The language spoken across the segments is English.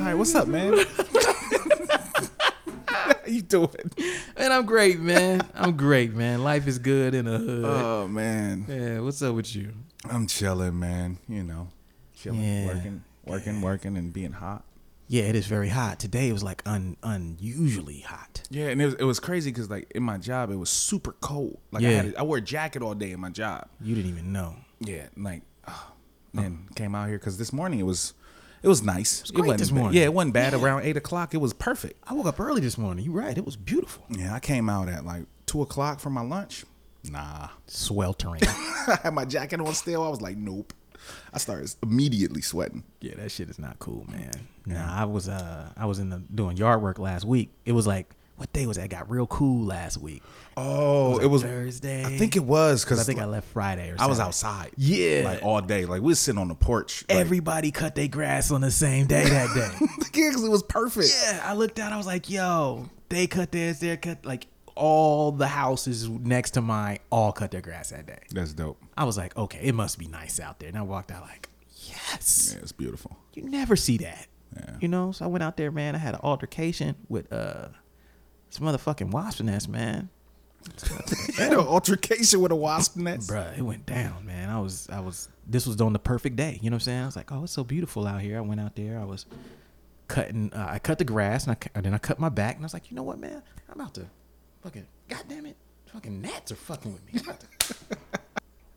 All right, what's up, man? How you doing? Man, I'm great, man. I'm great, man. Life is good in the hood. Oh man, yeah, what's up with you? I'm chilling, man. You know, chilling, Yeah. working, working, working, and being hot. Yeah, it is very hot. Today it was like un unusually hot. Yeah, and it was, it was crazy because like in my job it was super cold. Like I had a, I wore a jacket all day in my job. You didn't even know. Yeah, like oh, oh. then came out here because this morning it was it was nice. It was great wasn't this bad. morning. Yeah, it wasn't bad. Yeah. Around eight o'clock, it was perfect. I woke up early this morning. You're right. It was beautiful. Yeah, I came out at like two o'clock for my lunch. Nah, Sweltering. I had my jacket on still. I was like, nope. I started immediately sweating. yeah, that shit is not cool, man. Nah, I was uh I was in the doing yard work last week. It was like what day was that? It got real cool last week. Oh, like it was Thursday. I think it was 'Cause because I think I left Friday or I was outside. Yeah. like all day. Like we was sitting on the porch. Like, Everybody cut their grass on the same day that day. yeah, 'cause it was perfect. Yeah, I looked out. I was like, "Yo, they cut theirs. They cut like all the houses next to mine all cut their grass that day." That's dope. I was like, "Okay, it must be nice out there." And I walked out like, "Yes, Yeah, it's beautiful. you never see that." Yeah. You know, so I went out there, man. I had an altercation with uh some motherfucking wasp nest, man. Had an altercation with a wasp nest. Bruh, it went down, man. I was, I was. This was on the perfect day. You know what I'm saying? I was like, "Oh, it's so beautiful out here." I went out there. I was cutting. Uh, I cut the grass, and, I, and then I cut my back, and I was like, "You know what, man? I'm about to fucking. God damn it, fucking gnats are fucking with me." I'm about to-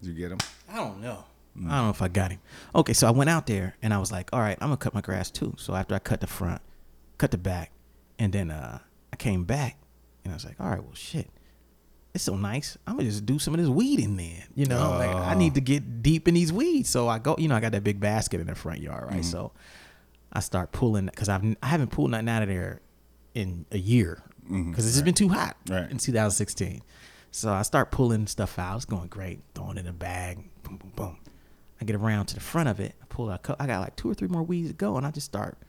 Did you get him? I don't know. I don't know if I got him. Okay, so I went out there and I was like, all right, I'm gonna cut my grass too. So after I cut the front, cut the back, and then uh, I came back and I was like, all right, well shit. It's so nice. I'm gonna just do some of this weed in there. You know, like I need to oh. get deep in these weeds. So I go, you know, I got that big basket in the front yard, right? Mm-hmm. So I start pulling because I've I haven't pulled nothing out of there in a year mm-hmm. because it's just been too hot Right. in 2016. So I start pulling stuff out. It's going great, throwing it in a bag. Boom, boom, boom. I get around to the front of it. I pull out. I got like two or three more weeds to go, and I just start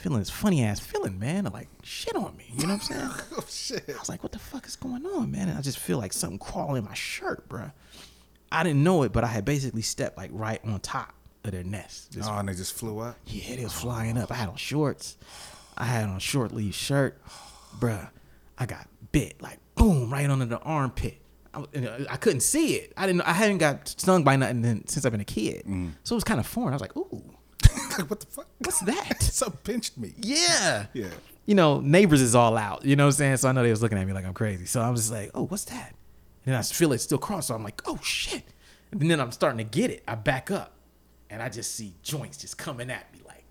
feeling this funny ass feeling, man. of like shit on me. You know what I'm saying? Oh shit. I was like, what the fuck is going on, man? And I just feel like something crawling in my shirt, bruh. I didn't know it, but I had basically stepped like right on top of their nest. This Oh, and they just flew up. yeah, they was flying up. I had on shorts. I had on a short sleeve shirt. Bruh, I got bit like boom right under the armpit. I, uh, I couldn't see it. I didn't. I hadn't got stung by nothing then- since I've been a kid. So it was kind of foreign. I was like, ooh, like, what the fuck? what's that? so pinched me. yeah. Yeah. You know, neighbors is all out. You know what I'm saying? So I know they was looking at me like I'm crazy. So I'm just like, oh, what's that? And then I feel it still cross. So I'm like, oh shit. And then I'm starting to get it. I back up, and I just see joints just coming at me like,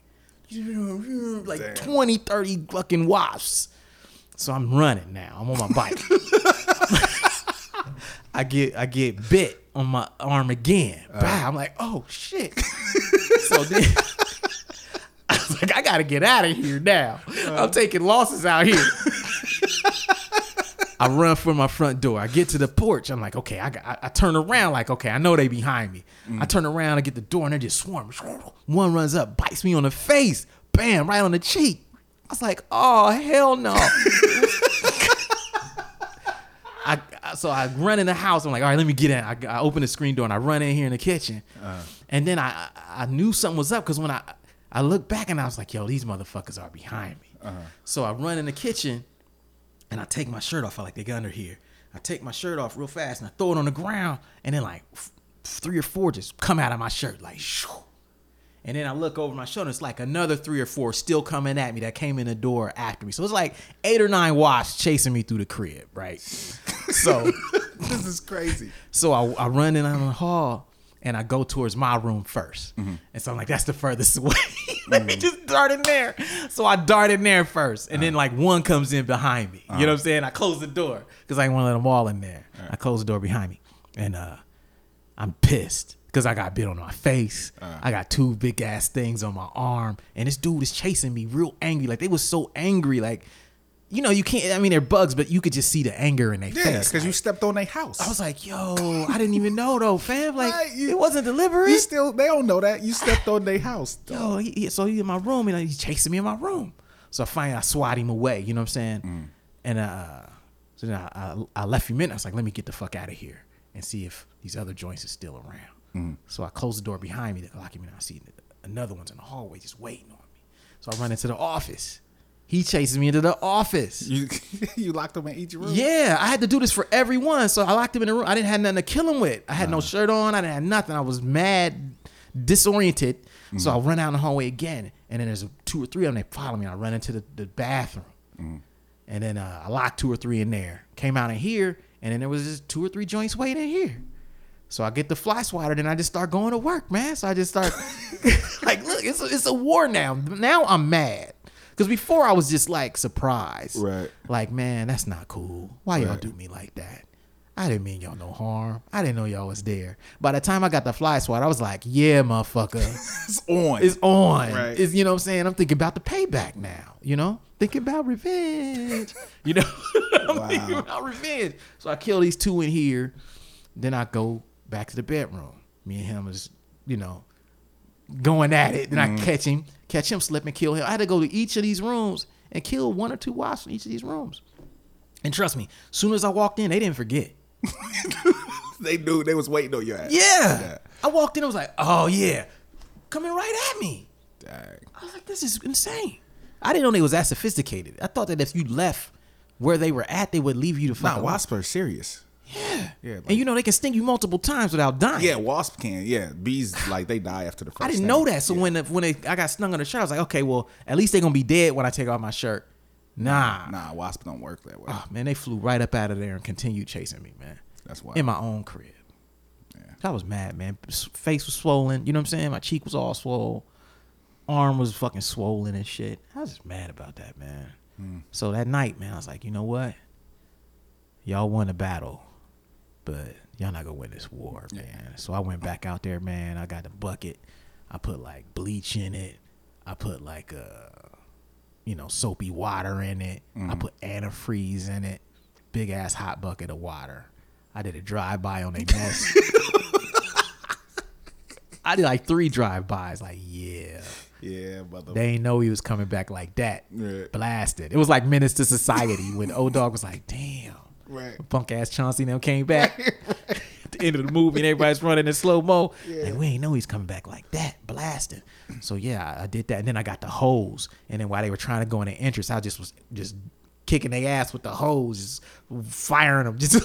like Damn. 20, 30 fucking wasps. So I'm running now. I'm on my bike. I get I get bit on my arm again. Uh-huh. Bah, I'm like, oh shit. so then was like, I gotta get out of here now. I'm taking losses out here. I run for my front door. I get to the porch. I'm like, okay, I, got, I, I turn around like, okay, I know they behind me. I turn around, I get the door, and they're just swarming. One runs up, bites me on the face, bam, right on the cheek. I was like, oh hell no. I, so I run in the house. I'm like, all right, let me get in. I, I open the screen door and I run in here in the kitchen. Uh. And then I I I knew something was up because when I I look back and I was like, yo, these motherfuckers are behind me. So I run in the kitchen and I take my shirt off. I like they got under here. I take my shirt off real fast and I throw it on the ground. And then like f- three or four just come out of my shirt like shoo. And then I look over my shoulder. It's like another three or four still coming at me that came in the door after me. So it's like eight or nine wasps chasing me through the crib, right? So, This is crazy. so I, I run in on the hall and I go towards my room 1st Mm-hmm. And so I'm like, that's the furthest away. Let me just dart in there. So I dart in there first. And then Uh-huh. like one comes in behind me. You know what I'm saying? I close the door because I didn't want to let them all in there. I close the door behind me. And uh, I'm pissed because I got bit on my face. Uh-huh. I got two big ass things on my arm. And this dude is chasing me real angry. Like they was so angry. Like, you know, you can't, I mean, they're bugs, but you could just see the anger in their Yeah, face. because you stepped on their house. I was like, yo, I didn't even know though, fam. Like, Right, you- it wasn't deliberate. you still, they don't know that. You stepped on their house. yo, he, he- so he in my room and he's chasing me in my room. So I finally I swat him away. You know what I'm saying? Mm. And uh, so then I, I, I left him in. I was like, let me get the fuck out of here and see if these other joints are still around. Mm. So I closed the door behind me to lock him in. I see another one's in the hallway just waiting on me. So I run into the office. He chases me into the office. You you locked them in each room. Yeah, I had to do this for everyone. So I locked him in the room. I didn't have nothing to kill him with. I had no shirt on. I didn't have nothing. I was mad, disoriented. So I run out in the hallway again. And then there's two or three of them. They follow me. I run into the, the bathroom. And then uh, I locked two or three in there. Came out in here. And then there was just two or three joints waiting here. So I get the fly swatter, then I just start going to work, man. So I just start like, look, it's a, it's a war now. Now I'm mad because before I was just like surprised, Right. Like, man, that's not cool. Why y'all Right. do me like that? I didn't mean y'all no harm. I didn't know y'all was there. By the time I got the fly swat, I was like, yeah, motherfucker, It's on. it's on. Right. It's you know what I'm saying. I'm thinking about the payback now. You know, thinking about revenge. You know, I'm thinking about revenge. So I kill these two in here. Then I go back to the bedroom. Me and him is, you know, going at it. Then I mm-hmm. catch him, catch him slipping, kill him. I had to go to each of these rooms and kill one or two wasps in each of these rooms. And trust me, soon as I walked in, they didn't forget. they knew they was waiting on your ass. Yeah. Yeah. I walked in, I was like, oh yeah, coming right at me. Dang. I was like, this is insane. I didn't know they was that sophisticated. I thought that if you left where they were at, they would leave you to fuck. Nah, wasps are serious. Yeah. Yeah, like- and you know they can sting you multiple times without dying. Yeah, wasp can. Yeah, bees like they die after the first. I didn't sting. know that. So when the, when they, I got stung on the shirt, I was like, okay, well, at least they're gonna be dead when I take off my shirt. Nah, Nah, wasp don't work that way. Oh, man, they flew right up out of there and continued chasing me, man. That's why. In my own crib. Yeah. I was mad, man. Face was swollen. You know what I'm saying? My cheek was all swollen. Arm was fucking swollen and shit. I was just mad about that, man. Hmm. So that night, man, I was like, you know what? Y'all won a battle, but y'all not gonna win this war, man. So I went back out there, man. I got the bucket. I put like bleach in it. I put like uh, you know, soapy water in it. I put antifreeze in it. Big ass hot bucket of water. I did a drive by on a mess. I did like three drive bys. Like, yeah. yeah, mother. They ain't know he was coming back like that. Blasted. It was like Menace to Society when O-Dog was like, damn. Right. Punk ass Chauncey now came back. At the end of the movie and everybody's running in slow mo. Like, we ain't know he's coming back like that, blasting. So yeah, I, I did that. And then I got the hose. And then while they were trying to go in the entrance, I just was just kicking their ass with the hose, just firing them. Just like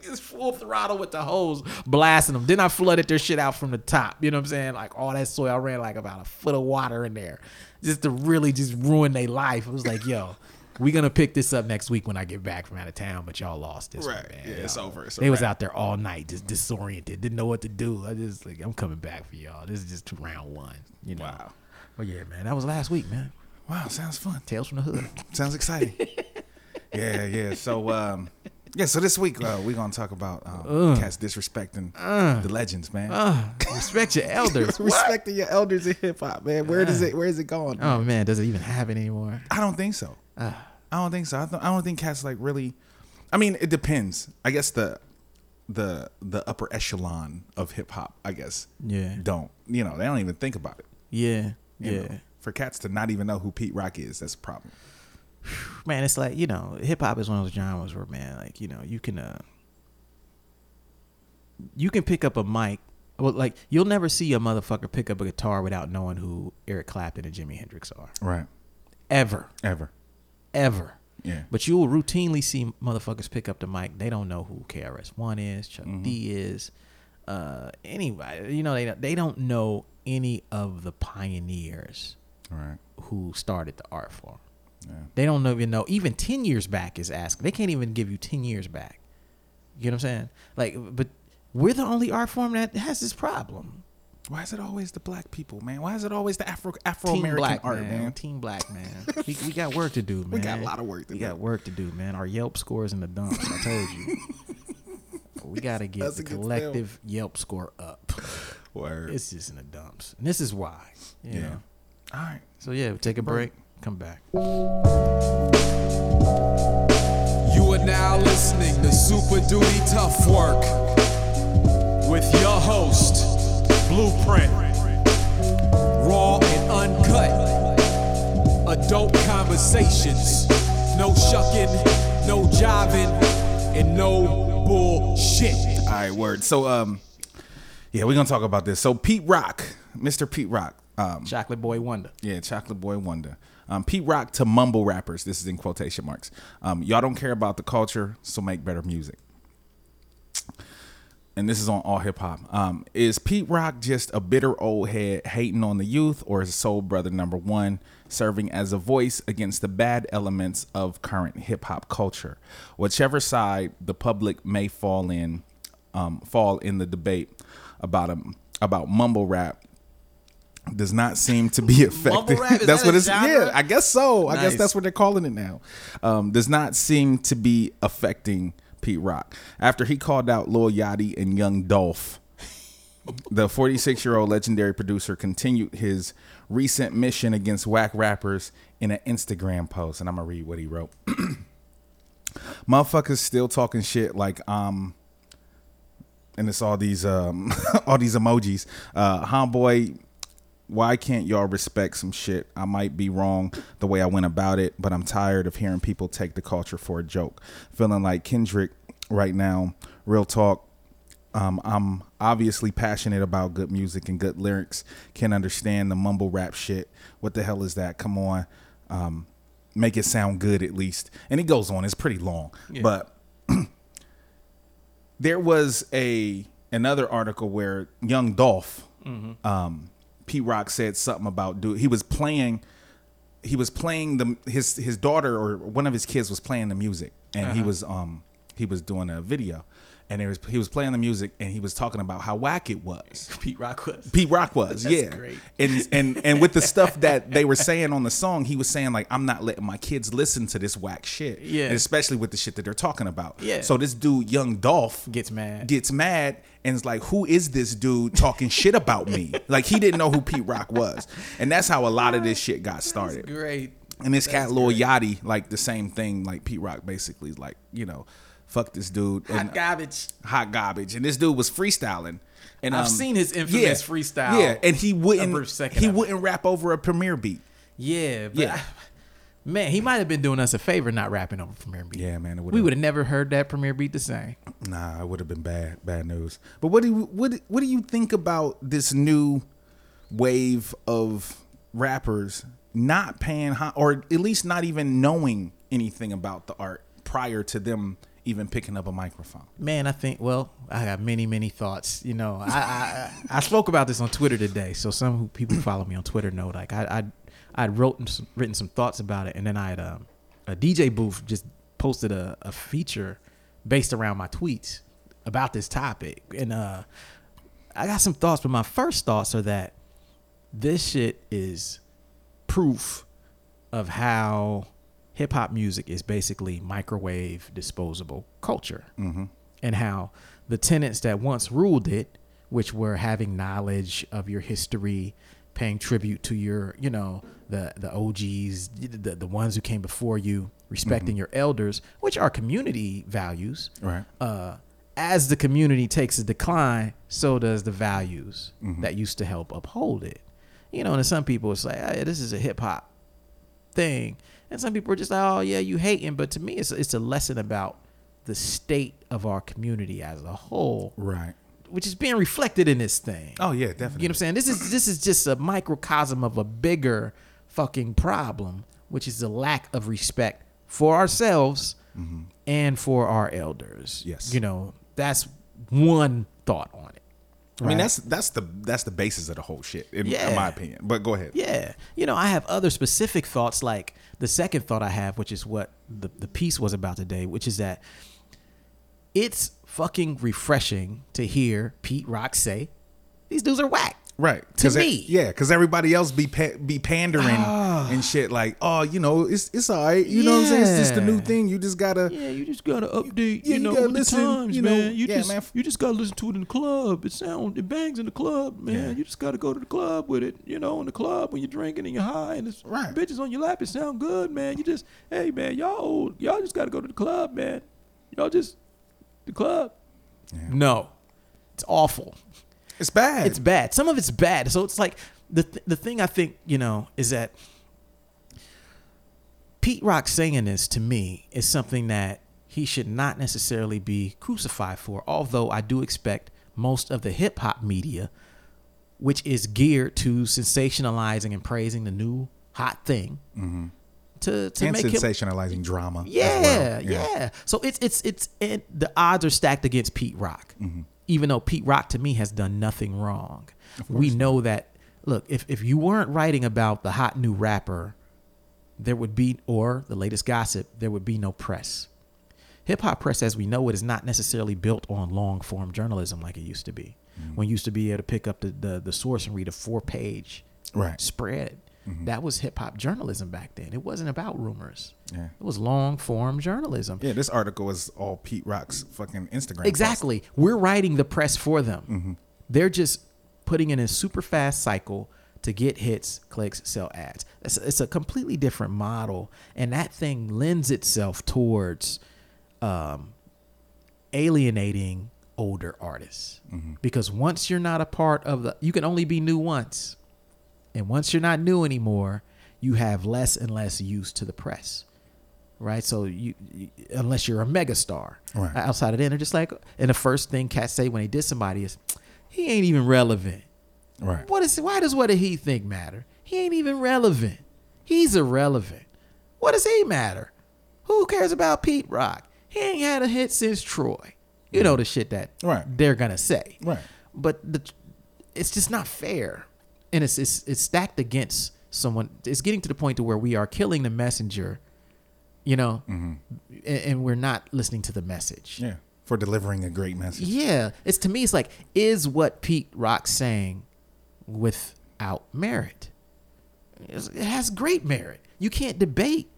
just full throttle with the hose, blasting them. Then I flooded their shit out from the top. You know what I'm saying? Like all that soil, I ran like about a foot of water in there. Just to really just ruin their life. It was like, yo, we gonna pick this up next week when I get back from out of town, but y'all lost this Right. one, man. Yeah, it's Y'all- over. It's they was out there all night, just disoriented, didn't know what to do. I just like, I'm coming back for y'all. This is just round one, you know. Wow. But yeah, man, that was last week, man. Wow, sounds fun. Tales from the hood. Sounds exciting. yeah, yeah. So, um, yeah. So this week uh, we're gonna talk about um, cats disrespecting the legends, man. Uh, respect your elders. Respecting your elders in hip hop, man. Where does it? Where is it going? Oh man, does it even have it anymore? I don't think so. I don't think so. I, th- I don't think cats like really. I mean, it depends. I guess the the the upper echelon of hip hop, I guess, Yeah, don't. You know, they don't even think about it. yeah, yeah. know. For cats to not even know who Pete Rock is, that's a problem. Man, it's like you know, hip hop is one of those genres where man, like you know, you can uh, you can pick up a mic. Well, like you'll never see a motherfucker pick up a guitar without knowing who Eric Clapton and Jimi Hendrix are. Right. Ever, Ever. ever. Yeah. But you will routinely see motherfuckers pick up the mic. They don't know who KRS One is, Chuck Mm-hmm. D is, uh, anybody. You know, they they don't know any of the pioneers Right. who started the art form. Yeah. They don't even know. Even ten years back is asking. They can't even give you ten years back. You know what I'm saying? Like, but we're the only art form that has this problem. Why is it always the black people, man? Why is it always the Afro Afro American black art, man. man? Team black man. we, we got work to do, man. We got a lot of work to we do. got work to do, man. Our Yelp scores in the dumps. I told you. we got to get That's the collective Yelp score up. Word. It's just in the dumps, and this is why. You yeah. know? All right. So yeah, take a break. Come back. You are now listening to Super Duty Tough Work with your host, Blueprint. Raw and uncut. Adult conversations. No shucking, no jiving, and no bullshit. All right, word. So, um, yeah, we're gonna talk about this. So, Pete Rock, Mr. Pete Rock, Chocolate Boy Wonder. Yeah, Chocolate Boy Wonder. Um, Pete Rock to mumble rappers. This is in quotation marks. Um, y'all don't care about the culture, so make better music. And this is on all hip hop. Um, is Pete Rock just a bitter old head hating on the youth, or is Soul Brother number one serving as a voice against the bad elements of current hip hop culture? Whichever side the public may fall in, um, fall in the debate about um, about mumble rap does not seem to be effective. rap? That's that what it's. genre? Yeah, I guess so. I guess that's what they're calling it now. Um, does not seem to be affecting Pete Rock after he called out Lil Yachty and Young Dolph. The 46 year old legendary producer continued his recent mission against whack rappers in an Instagram post, and I'm gonna read what he wrote. Motherfuckers still talking shit like um and it's all these um all these emojis. Uh homeboy, why can't y'all respect some shit? I might be wrong the way I went about it, but I'm tired of hearing people take the culture for a joke. Feeling like Kendrick right now, real talk. Um, I'm obviously passionate about good music and good lyrics. Can understand the mumble rap shit. What the hell is that? Come on. Um, make it sound good at least. And it goes on. It's pretty long. But there was a another article where young Dolph, um, Pete Rock said something about do he was playing he was playing the his his daughter or one of his kids was playing the music and he was um he was doing a video and was he was playing the music and he was talking about how whack it was. Pete Rock was. Pete Rock was, That's yeah. great. And and and with the stuff that they were saying on the song, he was saying like, I'm not letting my kids listen to this whack shit. Yeah. And especially with the shit that they're talking about. Yeah. So this dude, young Dolph, Gets mad. gets mad and is like, Who is this dude talking shit about me? Like he didn't know who Pete Rock was. And that's how a lot of this shit got started. Great. And this cat Lil Yachty, like the same thing, like Pete Rock basically, like, you know, fuck this dude. And, Hot garbage. hot garbage, and this dude was freestyling. And I've um, seen his infamous freestyle Yeah, and he wouldn't. He wouldn't rap over a Premier beat. Yeah, but Yeah. I- man, he might have been doing us a favor not rapping over Premier Beat. Yeah, man, we would have never heard that Premier Beat the same. Nah, it would have been bad, bad news. But what do you what what do you think about this new wave of rappers not paying high, or at least not even knowing anything about the art prior to them even picking up a microphone? Man, I think. Well, I got many, many thoughts. You know, I I, I spoke about this on Twitter today. So some who people follow me on Twitter know. Like I I I'd wrote some, written some thoughts about it, and then I had um, a DJ booth just posted a, a feature based around my tweets about this topic, and uh, I got some thoughts. But my first thoughts are that this shit is proof of how hip hop music is basically microwave disposable culture. Mm-hmm. And how the tenets that once ruled it, which were having knowledge of your history, paying tribute to your, you know, the the OGs, the, the ones who came before you, respecting mm-hmm. your elders, which are community values. Right. Uh, as the community takes a decline, so does the values mm-hmm. that used to help uphold it. You know, and to some people it's like, hey, this is a hip hop thing. And some people are just like, oh yeah, you hating. But to me, it's it's a lesson about the state of our community as a whole, Right. which is being reflected in this thing. Oh yeah, definitely. You know what I'm saying? This is this is just a microcosm of a bigger fucking problem, which is the lack of respect for ourselves and for our elders. Mm-hmm. Yes. You know, that's one thought on it. I mean, that's that's the that's the basis of the whole shit, in, in my opinion. But go ahead. Yeah. You know, I have other specific thoughts, like the second thought I have, which is what the, the piece was about today, which is that it's fucking refreshing to hear Pete Rock say, these dudes are whack. Right. To 'Cause me. yeah, because everybody else be pa- be pandering ah. and shit like, oh, you know, it's it's all right. You know what I'm saying? It's just the new thing. You just gotta. Yeah, you just gotta update. Yeah, you you know, gotta with listen, the times, you know, man. You yeah, just man. you just gotta listen to it in the club. It sound it bangs in the club, man. Yeah. You just gotta go to the club with it. You know, in the club when you're drinking and you're high and it's Right. bitches on your lap. It sound good, man. You just hey, man, y'all old. Y'all just gotta go to the club, man. Y'all just the club. No, it's awful. It's bad. It's bad. Some of it's bad. So it's like the th- the thing I think you know is that Pete Rock saying this to me is something that he should not necessarily be crucified for. Although I do expect most of the hip hop media which is geared to sensationalizing and praising the new hot thing. To, to and make sensationalizing drama. yeah, well. yeah, So it's it's it's and the odds are stacked against Pete Rock. Mm-hmm. Even though Pete Rock to me has done nothing wrong. We know that look, if if you weren't writing about the hot new rapper, there would be or the latest gossip, there would be no press. Hip hop press as we know it is not necessarily built on long form journalism like it used to be. Mm-hmm. When you used to be able to pick up the, the, the source and read a four page Right. Mm-hmm. That was hip hop journalism back then. It wasn't about rumors. Yeah. It was long form journalism. Yeah, this article was all Pete Rock's fucking Instagram. Exactly. We're writing the press for them. Mm-hmm. They're just putting in a super fast cycle to get hits, clicks, sell ads. It's, it's a completely different model, and that thing lends itself towards um, alienating older artists Mm-hmm. because once you're not a part of the, you can only be new once, and once you're not new anymore, you have less and less use to the press right? So you, you unless you're a megastar, Right. outside of that, they're just like, and the first thing cats say when they diss somebody is, he ain't even relevant. Right. What is? Why does what did he think matter? He ain't even relevant. He's irrelevant. What does he matter? Who cares about Pete Rock? He ain't had a hit since Troy. You know the shit that Right. they're gonna say. Right. But the, it's just not fair, and it's it's it's stacked against someone. It's getting to the point to where we are killing the messenger, you know, mm-hmm. and, and we're not listening to the message. Yeah. For delivering a great message. Yeah, it's to me, it's like, is what Pete Rock's saying without merit? It's- It has great merit. You can't debate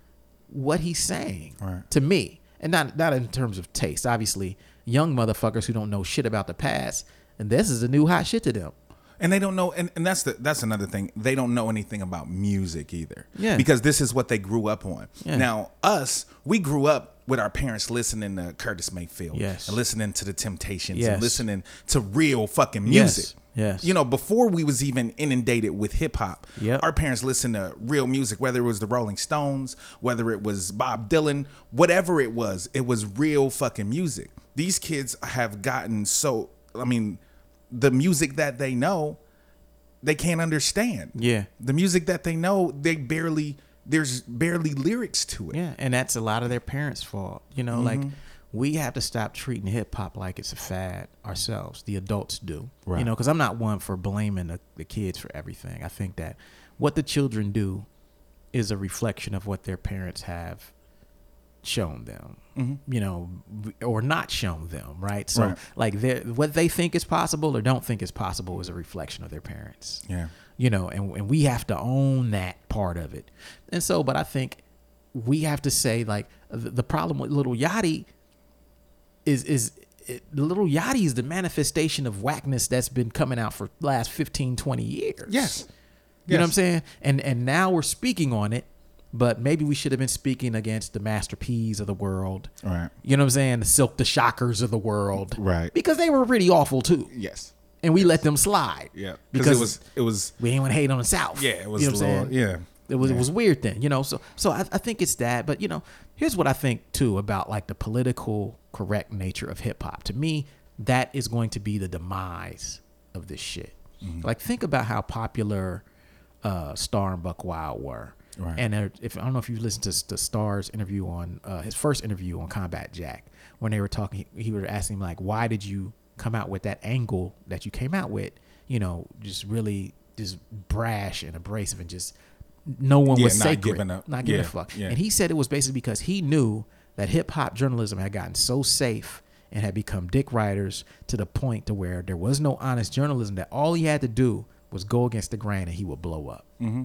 what he's saying. Right. To me, and not not in terms of taste. Obviously, young motherfuckers who don't know shit about the past, and this is the new hot shit to them. And they don't know and, and that's the that's another thing they don't know anything about music either Yeah. because this is what they grew up on Yeah. now us we grew up with our parents listening to curtis mayfield Yes. and listening to the temptations Yes. and listening to real fucking music Yes. you know before we was even inundated with hip-hop Yep. our parents listened to real music whether it was the rolling stones whether it was bob dylan whatever it was it was real fucking music these kids have gotten so i mean the music that they know they can't understand Yeah. the music that they know they barely there's barely lyrics to it Yeah, and that's a lot of their parents' fault. You know, like mm-hmm. we have to stop treating hip hop like it's a fad ourselves. The adults do, you know, because I'm not one for blaming the, the kids for everything. I think that what the children do is a reflection of what their parents have shown them, you know, or not shown them, right? So, Right. like, what they think is possible or don't think is possible is a reflection of their parents yeah you know, and, and we have to own that part of it. And so, but I think we have to say like the, the problem with Little Yachty is is it, Little Yachty is the manifestation of whackness that's been coming out for last 15, 20 years. Yes. You know what I'm saying? And and now we're speaking on it, but maybe we should have been speaking against the Master P's of the world. Right. You know what I'm saying? The Silkk the Shockers of the world. Right. Because they were pretty awful too. yes And we let them slide. yeah Because it was it was we ain't want to hate on the South. yeah it was You know what I'm little- saying? yeah It was yeah. it was weird then, you know. So so I, I think it's that, but you know, here's what I think too about like the political correct nature of hip hop. To me, that is going to be the demise of this shit. Mm-hmm. Like think about how popular uh, Star and Buc Wild were. Right. And if I don't know if you listened to the Star's interview on uh, his first interview on Combat Jack, when they were talking, he, he was asking him like, "Why did you come out with that angle that you came out with? You know, just really just brash and abrasive and just no one Yeah, was not sacred, giving up. not giving a Yeah, fuck." yeah. And he said it was basically because he knew that hip hop journalism had gotten so safe and had become dick riders to the point to where there was no honest journalism that all he had to do was go against the grain and he would blow up. Mm-hmm.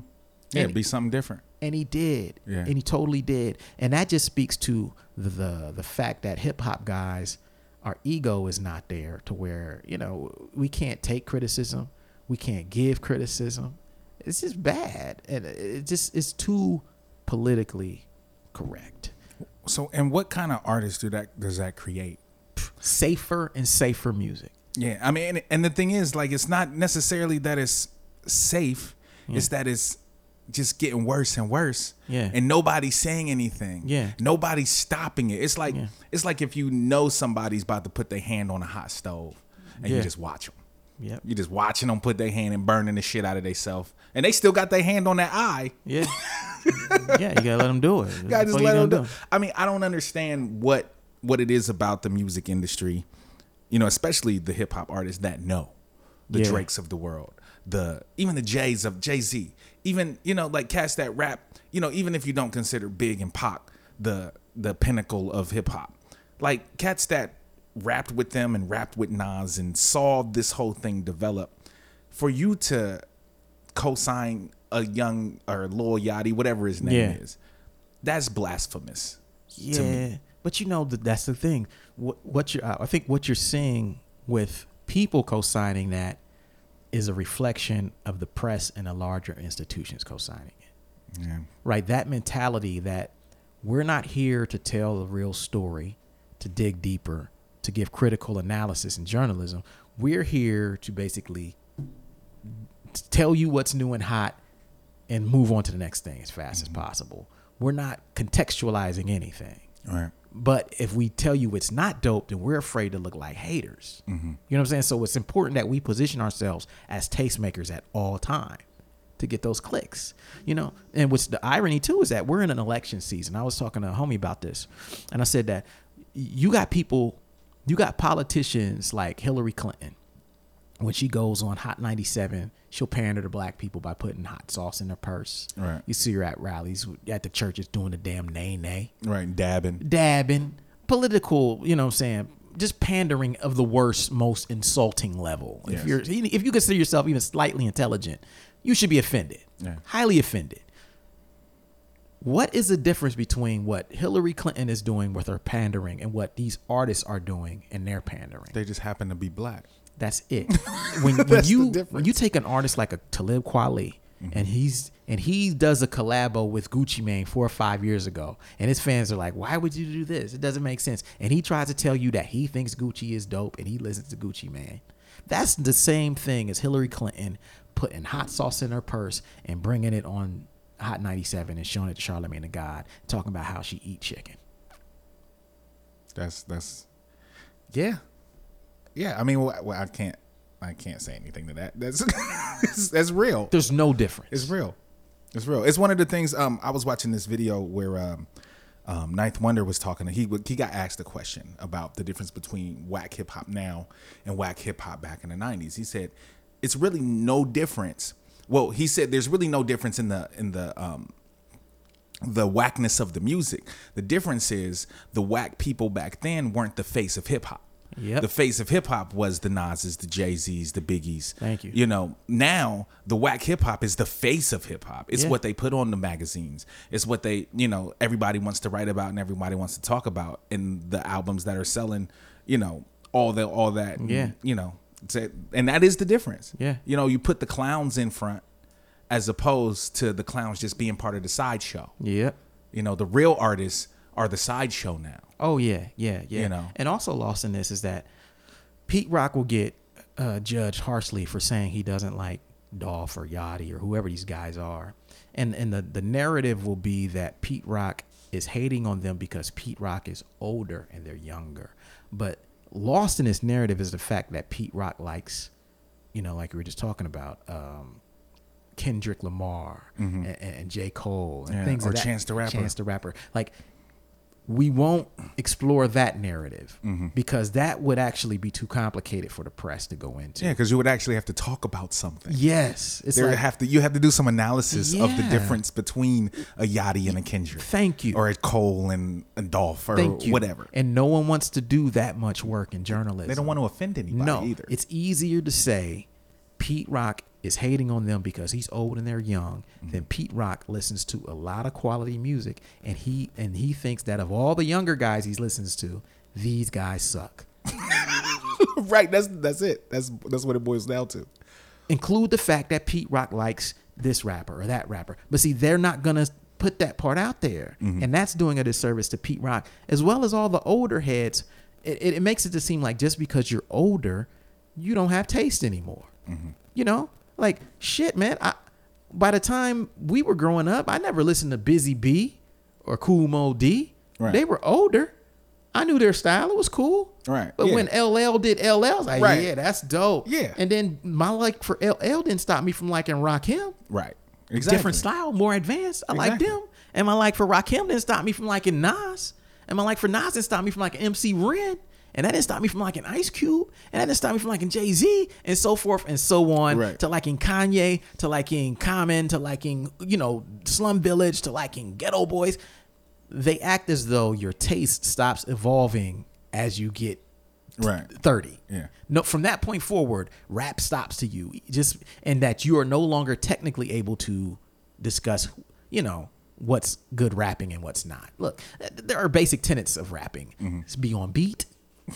yeah And- be something different And he did. Yeah. And he totally did. And that just speaks to the the, fact that hip hop guys, our ego is not there to where, you know, we can't take criticism. We can't give criticism. It's just bad. And it just it's too politically correct. so and what kind of artists do that does that create Safer and safer music. Yeah, I mean, and, and the thing is, like, it's not necessarily that it's safe; it's that it's just getting worse and worse. Yeah. and nobody's saying anything. Yeah. nobody's stopping it. It's like Yeah. it's like if you know somebody's about to put their hand on a hot stove, and Yeah. you just watch them. Yep. You just watching them put their hand and burning the shit out of themselves, and they still got their hand on that eye. Yeah. yeah, you gotta let them do it. What Gotta just let them do. I mean, I don't understand what what it is about the music industry, you know, especially the hip hop artists that know the Yeah. Drakes of the world, the even the Jays of Jay Z, even you know like cats that rap, you know, even if you don't consider Big and Pac the the pinnacle of hip hop, like cats that rapped with them and rapped with Nas and saw this whole thing develop, for you to co-sign a young or Lil Yachty, whatever his name Yeah. is, that's blasphemous. Yeah, but you know that that's the thing. What what you I think what you're seeing with people co-signing that is a reflection of the press and the larger institutions co-signing it. Yeah. Right, that mentality that we're not here to tell the real story, to dig deeper, to give critical analysis and journalism. We're here to basically tell you what's new and hot and move on to the next thing as fast as mm-hmm. possible. We're not contextualizing anything. All right. But if we tell you it's not dope, then we're afraid to look like haters. Mm-hmm. You know what I'm saying? So it's important that we position ourselves as tastemakers at all time to get those clicks. You know, and what's the irony too is that we're in an election season. I was talking to a homie about this, and I said that you got people, you got politicians like Hillary Clinton. When she goes on Hot 97, she'll pander to black people by putting hot sauce in her purse. Right. You see her at rallies, at the churches doing the damn nay nay Right. Dabbing. dabbing, political, you know what I'm saying, just pandering of the worst, most insulting level. Yes. If you're if you consider yourself even slightly intelligent, you should be offended. Yeah. Highly offended. What is the difference between what Hillary Clinton is doing with her pandering and what these artists are doing in their pandering? They just happen to be black. That's it. When, when That's you when you take an artist like a Talib Kweli mm-hmm. and he's and he does a collabo with Gucci Mane four or five years ago, and his fans are like, "Why would you do this? It doesn't make sense." And he tries to tell you that he thinks Gucci is dope and he listens to Gucci Mane. That's the same thing as Hillary Clinton putting hot sauce in her purse and bringing it on Hot 97 and showing it to Charlamagne the God, talking about how she eat chicken. That's that's yeah, yeah. I mean, well, well, I can't I can't say anything to that. That's that's, real. There's no difference. It's real. It's real. It's one of the things. Um, I was watching this video where um, um, Ninth Wonder was talking. He he got asked a question about the difference between whack hip hop now and whack hip hop back in the '90s. He said it's really no difference. Well, he said there's really no difference in the in the um, the whackness of the music. The difference is the whack people back then weren't the face of hip hop. Yep. The face of hip hop was the Nas's, the Jay Z's, the Biggies. Thank you. You know, now the whack hip hop is the face of hip hop. It's Yeah. what they put on the magazines. It's what they, you know, everybody wants to write about and everybody wants to talk about in the albums that are selling, you know, all the all that. and, Yeah. You know, and that is the difference. Yeah. You know, you put the clowns in front as opposed to the clowns just being part of the sideshow. Yep. You know, the real artists are the sideshow now. Oh yeah, yeah, yeah. You know. and also lost in this is that Pete Rock will get uh, judged harshly for saying he doesn't like Dolph or Yachty or whoever these guys are, and and the the narrative will be that Pete Rock is hating on them because Pete Rock is older and they're younger, but lost in this narrative is the fact that Pete Rock likes, you know, like we were just talking about. Um, Kendrick Lamar and, and J. Cole and Mm-hmm. Yeah, things or that. Chance the Rapper. Chance the Rapper. Like we won't explore that narrative Mm-hmm. because that would actually be too complicated for the press to go into. Yeah, because you would actually have to talk about something. Yes, it's There like, have to you have to do some analysis of the difference between a Yachty and a Kendrick. Thank you. Or a Cole and a Dolph or whatever. And no one wants to do that much work in journalism. They don't want to offend anybody no, either. it's easier to say Pete Rock is hating on them because he's old and they're young Mm-hmm. than Pete Rock listens to a lot of quality music and he and he thinks that of all the younger guys he listens to, these guys suck. right. That's that's it. That's that's what it boils down to. include the fact that Pete Rock likes this rapper or that rapper. But see, they're not gonna put that part out there, and that's doing a disservice to Pete Rock as well as all the older heads. It, it, it makes it to seem like just because you're older, you don't have taste anymore. You know, like shit, man. I by the time we were growing up, I never listened to Busy Bee or Kool Moe Dee. Right. They were older. I knew their style. It was cool. Right, But yeah. when LL did LL, I was like, Right. yeah, that's dope. Yeah. And then my like for LL didn't stop me from liking Rakim. Right. Exactly. Different style, more advanced. I like Exactly. them. And my like for Rakim didn't stop me from liking Nas. And my like for Nas didn't stop me from liking MC Ren. And that didn't stop me from liking Ice Cube. And that didn't stop me from liking Jay Z and so forth and so on. Right. To liking Kanye, to liking Common, to liking, you know, Slum Village, to liking Geto Boys. They act as though your taste stops evolving as you get Right. 30. Yeah. No, from that point forward, rap stops to you. Just and that you are no longer technically able to discuss, you know, what's good rapping and what's not. Look, there are basic tenets of rapping. Mm-hmm. It's be on beat,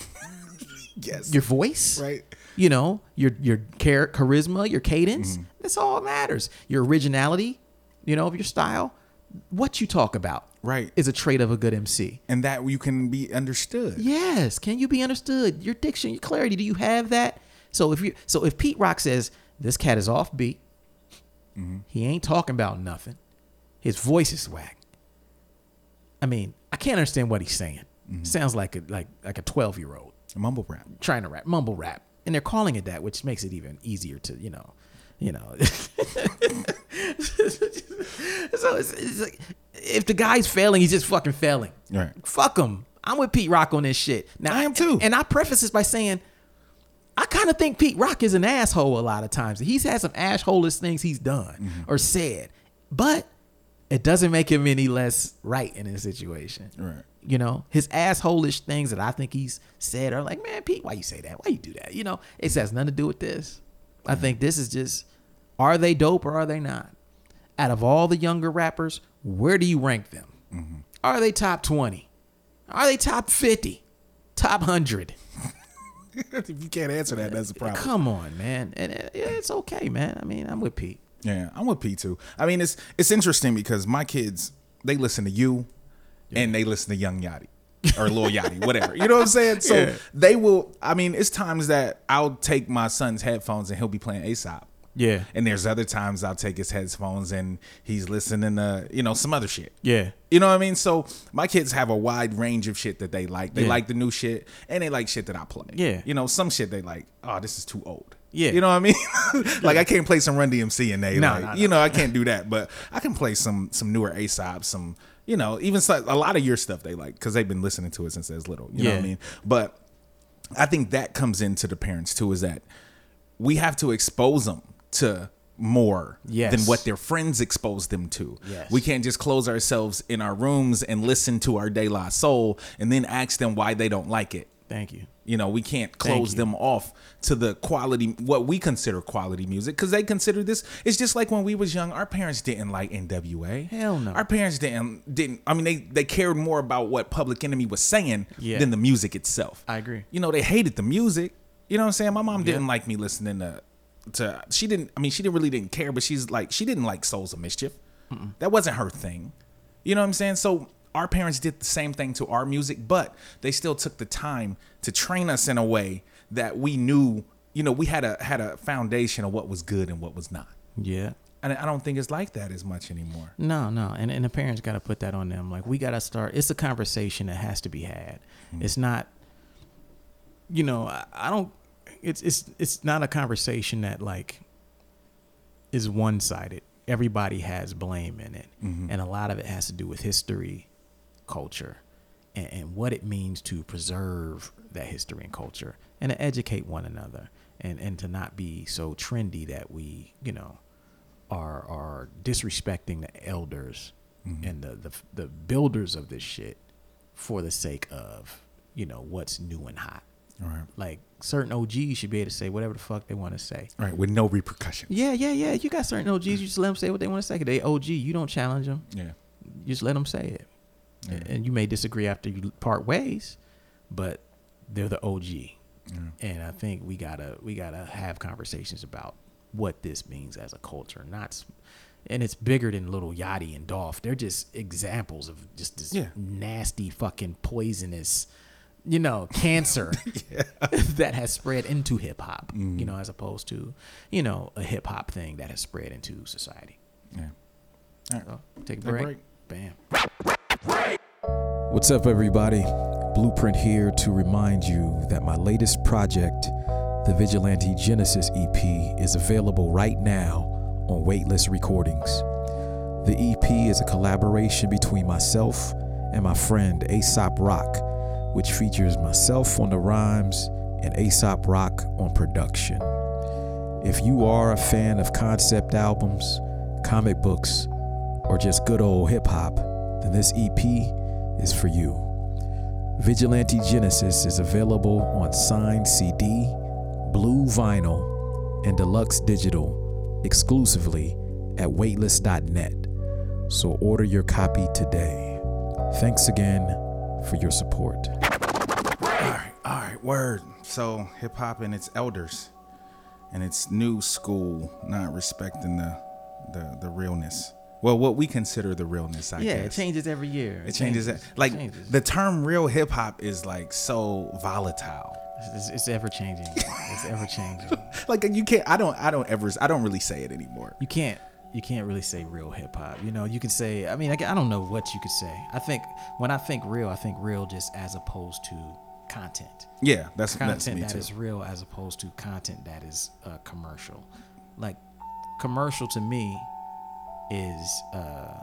Yes. your voice, Right. You know, your your char- charisma, your cadence. Mm-hmm. That's all that matters. Your originality, you know, of your style. What you talk about, Right. is a trait of a good MC. and that you can be understood. Yes. Can you be understood? Your diction, your clarity. Do you have that? So if you so if Pete Rock says this cat is off beat, he ain't talking about nothing. His voice is whack. I mean, I can't understand what he's saying. Sounds like a like like a twelve year old Mumble rap. trying to rap, mumble rap, and they're calling it that, which makes it even easier to you know, you know. so it's, it's like if the guy's failing, he's just fucking failing. Right. Fuck him. I'm with Pete Rock on this shit. Now I am too. And I preface this by saying. I kind of think Pete Rock is an asshole a lot of times. He's had some assholish things he's done Mm-hmm. or said, but it doesn't make him any less right in this situation. Right. You know, his assholish things that I think he's said are like, man, Pete, why you say that? Why you do that? You know, it has nothing to do with this. I think this is just, are they dope or are they not? Out of all the younger rappers, where do you rank them? Mm-hmm. Are they top 20? Are they top 50? Top 100? if you can't answer that, that's a problem. Come on, man. And it- it's okay, man. I mean, I'm with Pete. Yeah, I'm with P too. I mean, it's it's interesting because my kids they listen to you, and they listen to Young Yachty or Lil Yachty, whatever. You know what I'm saying? So Yeah. they will. I mean, it's times that I'll take my son's headphones and he'll be playing Aesop. Yeah. And there's other times I'll take his headphones and he's listening to you know some other shit. Yeah. You know what I mean? So my kids have a wide range of shit that they like. They Yeah. like the new shit and they like shit that I play. Yeah. You know, some shit they like, oh, this is too old. Yeah. You know what I mean? like I can't play some Run DMC and they No, like, no, no. you know, I can't do that, but I can play some some newer Aesop, some, you know, even so, a lot of your stuff they like because they've been listening to it since they was little. You know what I mean? But I think that comes into the parents too, is that we have to expose them to more Yes. than what their friends expose them to. Yes. We can't just close ourselves in our rooms and listen to our De La Soul and then ask them why they don't like it. Thank you. You know, we can't close them off to the quality, what we consider quality music, because they consider this. It's just like when we was young, our parents didn't like NWA. Hell no. Our parents didn't didn't. I mean, they they cared more about what Public Enemy was saying Yeah. than the music itself. I agree. You know, they hated the music. You know what I'm saying? My mom didn't like me listening to to. She didn't. I mean, she didn't really didn't care, but she's like she didn't like Souls of Mischief. That wasn't her thing. You know what I'm saying? So our parents did the same thing to our music, but they still took the time to train us in a way that we knew. You know, we had a had a foundation of what was good and what was not. Yeah. And I don't think it's like that as much anymore. No, no, and and the parents got to put that on them. Like we got to start. It's a conversation that has to be had. Mm-hmm. It's not. You know, I, I don't. It's it's it's not a conversation that like. Is one sided. Everybody has blame in it, mm-hmm. and a lot of it has to do with history, culture, and, and what it means to preserve that history and culture, and to educate one another, and and to not be so trendy that we, you know, are are disrespecting the elders mm-hmm. and the, the the builders of this shit for the sake of you know what's new and hot. Right. Like certain OGs should be able to say whatever the fuck they want to say. Right, with no repercussions. Yeah, yeah, yeah. You got certain OGs. You just let them say what they want to say. They OG. You don't challenge them. Yeah. You just let them say it. And you may disagree after you part ways, but they're the OG. And I think we gotta we gotta have conversations about what this means as a culture. Not, and it's bigger than Little Yachty and Dolph. They're just examples of just this Yeah. nasty fucking poisonous, you know, cancer that has spread into hip hop. You know, mm-hmm. as opposed to you know a hip hop thing that has spread into society. Yeah. All right. So take a Take break. break. Bam. What's up, everybody? Blueprint here to remind you that my latest project, the Vigilante Genesis EP, is available right now on Weightless Recordings. The EP is a collaboration between myself and my friend Aesop Rock, which features myself on the rhymes and Aesop Rock on production. If you are a fan of concept albums, comic books, or just good old hip hop, then this EP is for you. Vigilante Genesis is available on signed CD, blue vinyl, and deluxe digital exclusively at weightless.net. So order your copy today. Thanks again for your support. All right, all right, word. So hip hop and its elders, and its new school not respecting the the the realness. Well, what we consider the realness, I yeah, guess. it changes every year. It changes. it. Like changes. the term "real hip hop" is like so volatile. It's, it's ever changing. it's ever changing. Like you can't. I don't. I don't ever. I don't really say it anymore. You can't. You can't really say real hip hop. You know, you can say. I mean, I, I don't know what you could say. I think when I think real, I think real just as opposed to content. Yeah, that's that's content me that is real as opposed to content that is uh, commercial. Like commercial to me is uh,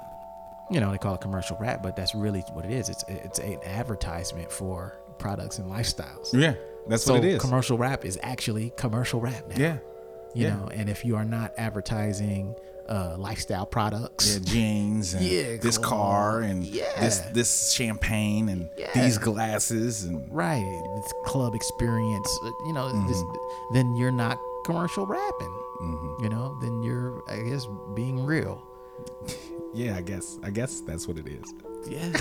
you know they call it commercial rap, but that's really what it is. It's it's an advertisement for products and lifestyles. yeah, that's so what it is. commercial rap is actually commercial rap now. yeah, you yeah. know, and if you are not advertising uh, lifestyle products, yeah, jeans and Yeah, this car and Yeah. this this champagne and Yeah. these glasses and right, this club experience, uh, you know, Mm-hmm. then you're not commercial rapping. You know, then you're, I guess, being real. Yeah, I guess I guess that's what it is. Yeah,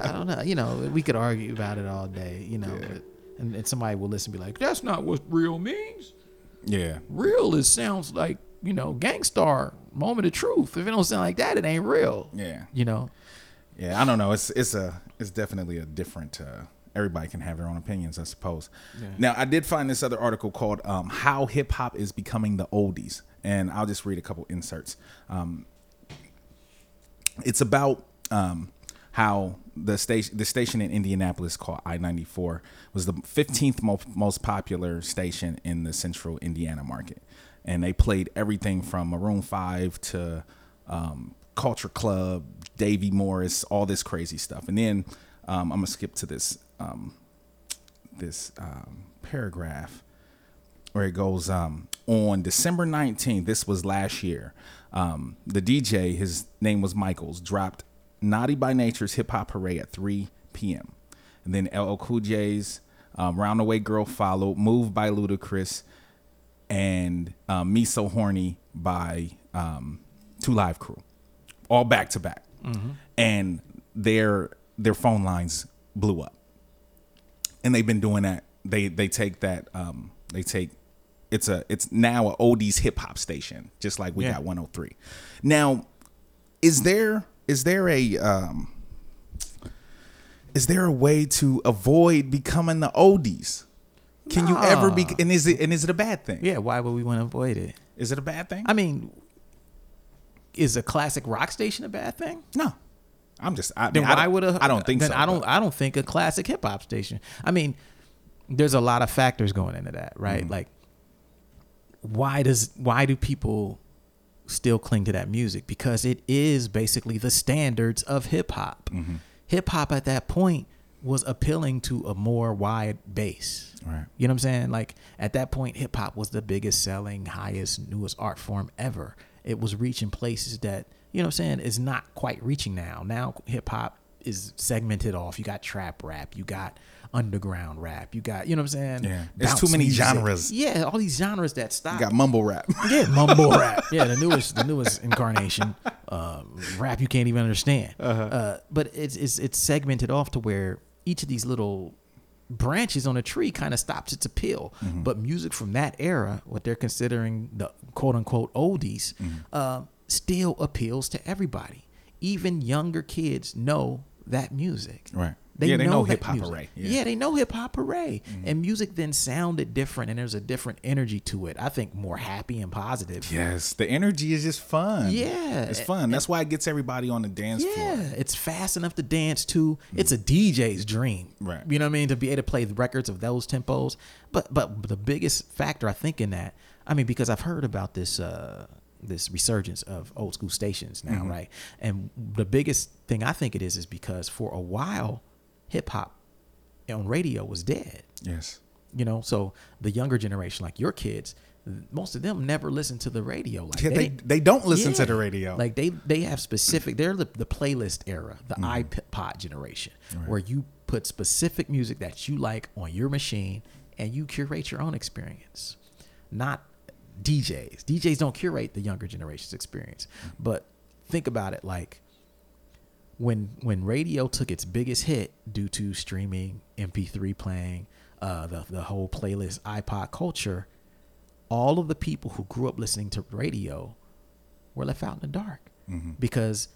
I don't know. You know, we could argue about it all day. You know, but, and, and somebody will listen and be like, "That's not what real means. Yeah, Real is sounds like you know, Gang Starr moment of truth. If it don't sound like that, it ain't real. yeah, You know, yeah. I don't know. It's it's a it's definitely a different. Uh, everybody can have their own opinions, I suppose. Now, I did find this other article called um, "How Hip Hop is Becoming the Oldies," and I'll just read a couple inserts. Um, it's about um, how the station the station in Indianapolis called I ninety four was the fifteenth mo- most popular station in the central Indiana market, and they played everything from Maroon Five to um, Culture Club, Davy Morris, all this crazy stuff. And then um, I'm gonna skip to this um, this um, paragraph where it goes um, on December 19th. This was last year. Um, the DJ, his name was Michaels, dropped Naughty by Nature's Hip Hop Parade at 3 p.m. And then LL Cool J's um, Round the Way Girl followed, Moved by Ludacris, and um, Me So Horny by um, Two Live Crew, all back to back. And their their phone lines blew up and they've been doing that. They they take that um they take it's a it's now a oldies hip hop station, just like we Yeah. got 103. Now, is there is there a um is there a way to avoid becoming the oldies? Can you ever be and is it and is it a bad thing? yeah. Why would we want to avoid it? Is it a bad thing? I mean, is a classic rock station a bad thing? no. I'm just I, Then mean, I why would a? I don't think then so. I don't. but- I don't think a classic hip hop station. I mean, there's a lot of factors going into that, right? Mm-hmm. Like, why does why do people still cling to that music? Because it is basically the standards of hip hop. Mm-hmm. Hip hop at that point was appealing to a more wide base. Right. You know what I'm saying? Like at that point, hip hop was the biggest selling, highest, newest art form ever. It was reaching places that, you know what I'm saying, is not quite reaching now. Now hip hop is segmented off. You got trap rap, you got underground rap, you got, you know what I'm saying? Yeah. There's too many music. genres. Yeah, all these genres that stop. You got mumble rap. Yeah, mumble rap. Yeah, the newest, the newest incarnation, uh, rap you can't even understand. uh but it's it's it's segmented off to where each of these little branches on a tree kind of stops its appeal. But music from that era, what they're considering the quote unquote oldies, uh, still appeals to everybody. Even younger kids know that music. Right. They Yeah, they know that hip hop array. Yeah. Yeah. Mm-hmm. they know hip hop array, and music then sounded different, and there's a different energy to it. I think more happy and positive. Yes, the energy is just fun. Yeah. it's fun. That's why it gets everybody on the dance Yeah, floor. it's fast enough to dance to. It's a DJ's dream, Right. You know what I mean? To be able to play the records of those tempos. But but the biggest factor I think in that, I mean, because I've heard about this uh this resurgence of old school stations now, Mm-hmm. right? And the biggest thing I think it is is because for a while, hip hop on radio was dead. Yes, You know, so the younger generation, like your kids, most of them never listen to the radio. Like yeah, they didn't- they don't listen to the radio. Like they they have specific. They're the, the playlist era, the Mm-hmm. iPod generation, where you put specific music that you like on your machine and you curate your own experience, not DJs. DJs don't curate the younger generation's experience. But think about it like when when radio took its biggest hit due to streaming, MP3 playing, uh, the the whole playlist iPod culture, all of the people who grew up listening to radio were left out in the dark Mm-hmm. because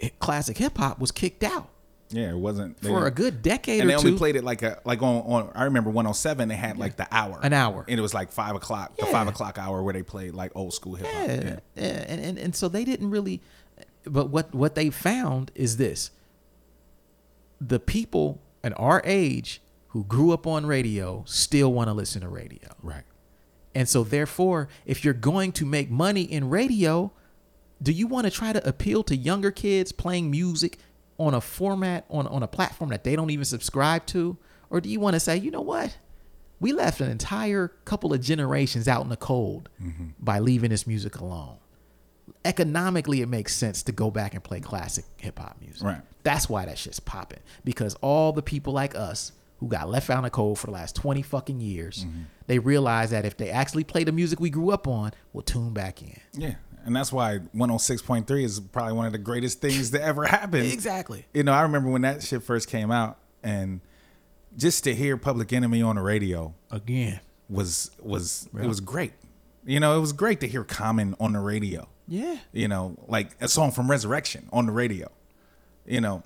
hi- classic hip hop was kicked out yeah, it wasn't they for a good decade And they only two. played it like a like on, on I remember 107 they had like the hour An hour. and it was like five o'clock the five o'clock hour where they played like old school hip hop. yeah, yeah. And, and and so they didn't really. But what what they found is this: the people in our age who grew up on radio still want to listen to radio. right. And so, therefore, if you're going to make money in radio, do you want to try to appeal to younger kids playing music on a format, on, on a platform that they don't even subscribe to? Or do you want to say, you know what? We left an entire couple of generations out in the cold mm-hmm. by leaving this music alone. Economically, it makes sense to go back and play classic hip hop music. Right. That's why that shit's popping. Because all the people like us who got left out in the cold for the last 20 fucking years, mm-hmm. they realize that if they actually play the music we grew up on, we'll tune back in. Yeah, and that's why 106.3 is probably one of the greatest things that ever happened. Exactly. You know, I remember when that shit first came out, and just to hear Public Enemy on the radio Again. was was it was great. You know, it was great to hear Common on the radio. Yeah. You know, like a song from Resurrection on the radio. You know,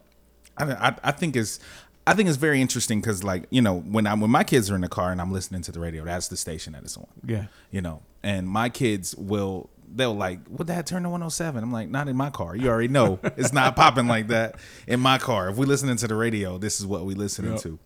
I I, I think it's I think it's very interesting because like you know when I when my kids are in the car and I'm listening to the radio, that's the station that it's on. Yeah. You know, and my kids will they'll like, would that turn to 107?" I'm like, "Not in my car. You already know it's not popping like that in my car. If we listening to the radio, this is what we listening to."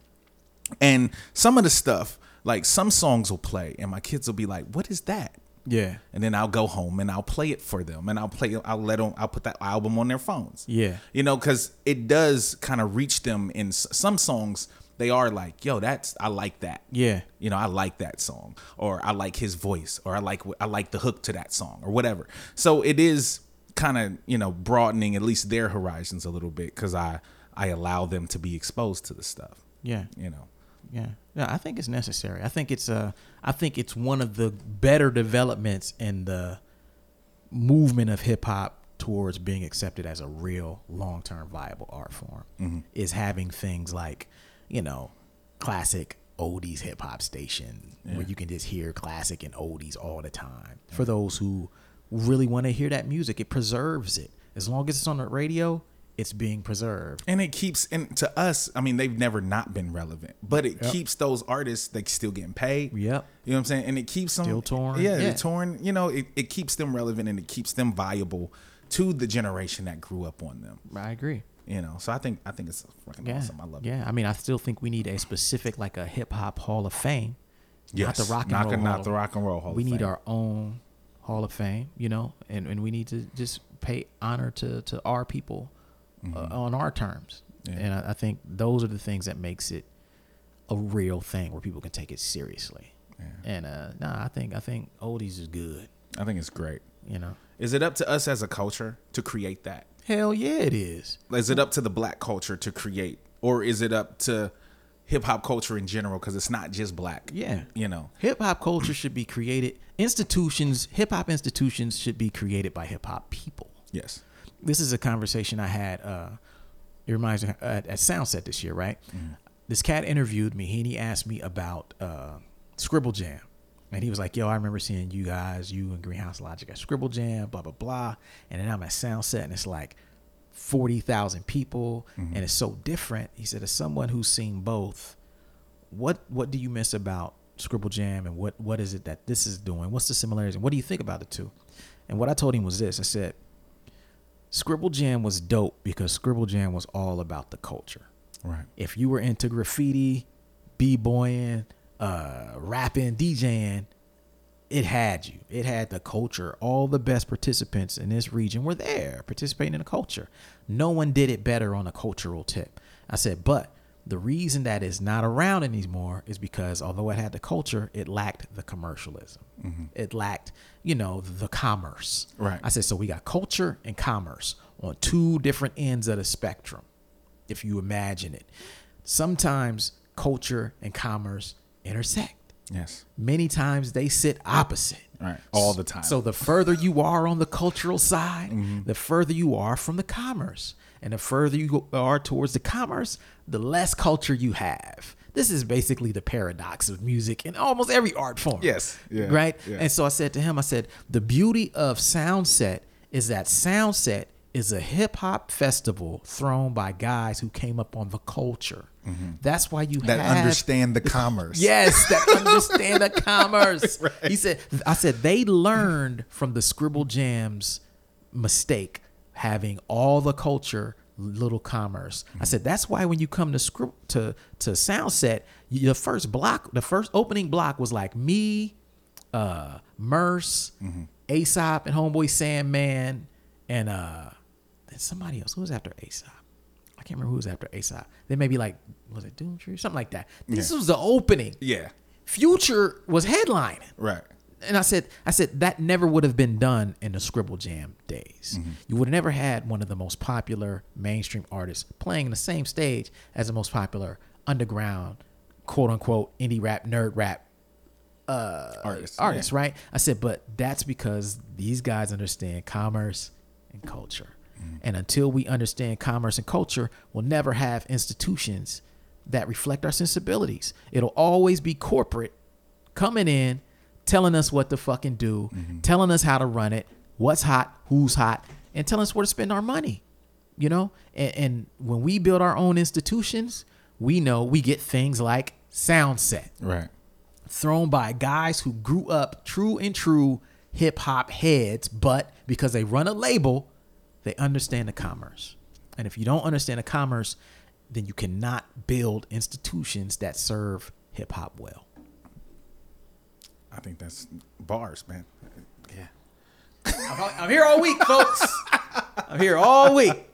And some of the stuff, like some songs will play, and my kids will be like, "What is that?" Yeah. And then I'll go home and I'll play it for them, and I'll play, I'll let them, I'll put that album on their phones. Yeah. you know, because it does kind of reach them in s- some songs. They are like, "Yo, that's I like that." Yeah. you know, I like that song, or I like his voice, or I like I like the hook to that song, or whatever. So it is kind of you know broadening at least their horizons a little bit because I I allow them to be exposed to the stuff. Yeah. You know, Yeah. Yeah, I think it's necessary. I think it's uh I think it's one of the better developments in the movement of hip hop towards being accepted as a real long-term viable art form mm-hmm. is having things like, you know, classic oldies hip hop station where you can just hear classic and oldies all the time. For those who really want to hear that music, it preserves it. As long as it's on the radio, it's being preserved. and it keeps and to us, I mean, they've never not been relevant, but it keeps those artists they still getting paid. Yep. You know what I'm saying? And it keeps them Still touring. Yeah, Yeah. they're touring. You know, it, it keeps them relevant and it keeps them viable to the generation that grew up on them. I agree. You know, so I think I think it's fucking Yeah, awesome. I love it. yeah. I mean, I still think we need a specific, like a hip hop Hall of Fame, not the rock and not, roll. not Hall the rock and roll Hall We of need Fame. our own Hall of Fame, you know, and, and we need to just pay honor to to our people uh, on our terms. Mm-hmm. Yeah. And I, I think those are the things that makes it a real thing where people can take it seriously. And uh, nah, I think I think oldies is good. I think it's great. You know, Is it up to us as a culture to create that? hell yeah, it is. Is it up to the black culture to create, or is it up to hip hop culture in general? Because it's not just black. Yeah. you know. Hip hop culture should be created. Institutions, hip hop institutions should be created by hip hop people. Yes. This is a conversation I had. Uh, it reminds me at, at Soundset this year, right? This cat interviewed me. and he asked me about uh, Scribble Jam, and he was like, "Yo, I remember seeing you guys, you and Greenhouse Logic at Scribble Jam, blah blah blah." And then I'm at Soundset, and it's like forty thousand people, and it's so different. He said, as someone who's seen both, what what do you miss about Scribble Jam, and what what is it that this is doing? What's the similarities, and what do you think about the two? And what I told him was this: I said, Scribble Jam was dope because Scribble Jam was all about the culture. Right. If you were into graffiti, b-boying, uh, rapping, DJing, it had you. It had the culture. All the best participants in this region were there participating in the culture. No one did it better on a cultural tip. I said, but the reason that is not around anymore is because although it had the culture, it lacked the commercialism. Mm-hmm. It lacked, you know, the commerce. Right. I said, so we got culture and commerce on two different ends of the spectrum, if you imagine it. Sometimes culture and commerce intersect. Yes. Many times they sit opposite. Right. All the time. So the further you are on the cultural side, Mm-hmm. the further you are from the commerce. And the further you are towards the commerce, the less culture you have. This is basically the paradox of music in almost every art form. Yes. Yeah. Right? Yeah. And so I said to him, I said, the beauty of Soundset is that Soundset is a hip hop festival thrown by guys who came up on the culture. That's why you Mm-hmm. that have understand the commerce. Yes, that understand the commerce. He said, I said they learned from the Scribble Jams mistake having all the culture, little commerce. I said that's why when you come to script to to Soundset, you- the first block, the first opening block was like me, uh, Merce, Aesop, and Homeboy Sandman, and uh, and somebody else. Who was after Aesop? I can't remember who was after Aesop. They may be like, was it Doomtree? Or something like that. This Yeah. was the opening. Yeah. Future was headlining. Right. And I said, I said that never would have been done in the Scribble Jam days. Mm-hmm. You would have never had one of the most popular mainstream artists playing in the same stage as the most popular underground, quote unquote, indie rap, nerd rap uh, Artists. artists, right? I said, but that's because these guys understand commerce and culture. Mm-hmm. And until we understand commerce and culture, we'll never have institutions that reflect our sensibilities. It'll always be corporate coming in, telling us what to fucking do, mm-hmm. telling us how to run it, what's hot, who's hot, and telling us where to spend our money. You know? And, and when we build our own institutions, we know we get things like Soundset, Right. thrown by guys who grew up true and true hip hop heads, but because they run a label, they understand the commerce. And if you don't understand the commerce, then you cannot build institutions that serve hip hop well. I think that's bars, man. Yeah. I'm, I'm here all week, folks. I'm here all week.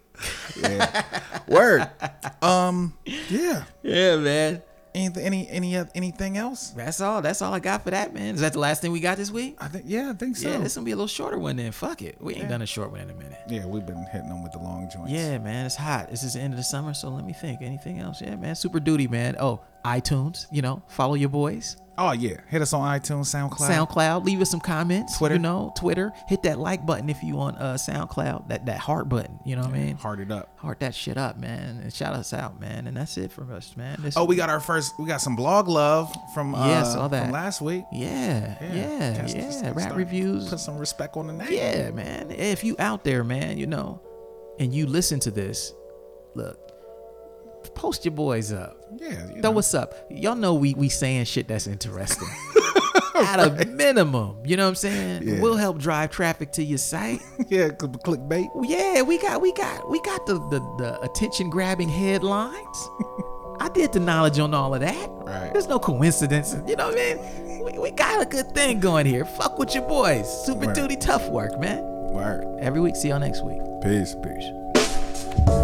Yeah. Word. um. Yeah. Yeah, man. Anything? Any? Any? oth- Anything else? That's all. That's all I got for that, man. Is that the last thing we got this week? I think. Yeah. I think so. Yeah, this gonna be a little shorter one then. Fuck it. We ain't done a short one in a minute. Yeah, we've been hitting them with the long joints. Yeah, man, it's hot. This is the end of the summer, so let me think. Anything else? Yeah, man, super duty, man. Oh, iTunes, you know, follow your boys. Oh yeah. Hit us on iTunes, SoundCloud. SoundCloud, leave us some comments. Twitter. you know, Twitter. Hit that like button if you on uh, SoundCloud. That that heart button. You know what I mean? Heart it up. Heart that shit up, man, and shout us out, man. And that's it from us, man. This, Oh, we got our first. We got some blog love from uh, Yeah, saw that. from last week. yeah, yeah, yeah. Just- just Rap reviews. Put some respect on the name. Yeah, man. If you out there, man, you know, and you listen to this, look, post your boys up. Yeah. you Throw know. us up. Y'all know we we saying shit that's interesting. At a minimum, you know what I'm saying? Yeah. We'll help drive traffic to your site. yeah. Clickbait. yeah, we got we got we got the the, the attention grabbing headlines. I did the knowledge on all of that. Right. There's no coincidence. You know what I mean? We, we got a good thing going here. Fuck with your boys. Super Right. duty tough work, man. Word. Every week. See y'all next week. Peace. Peace.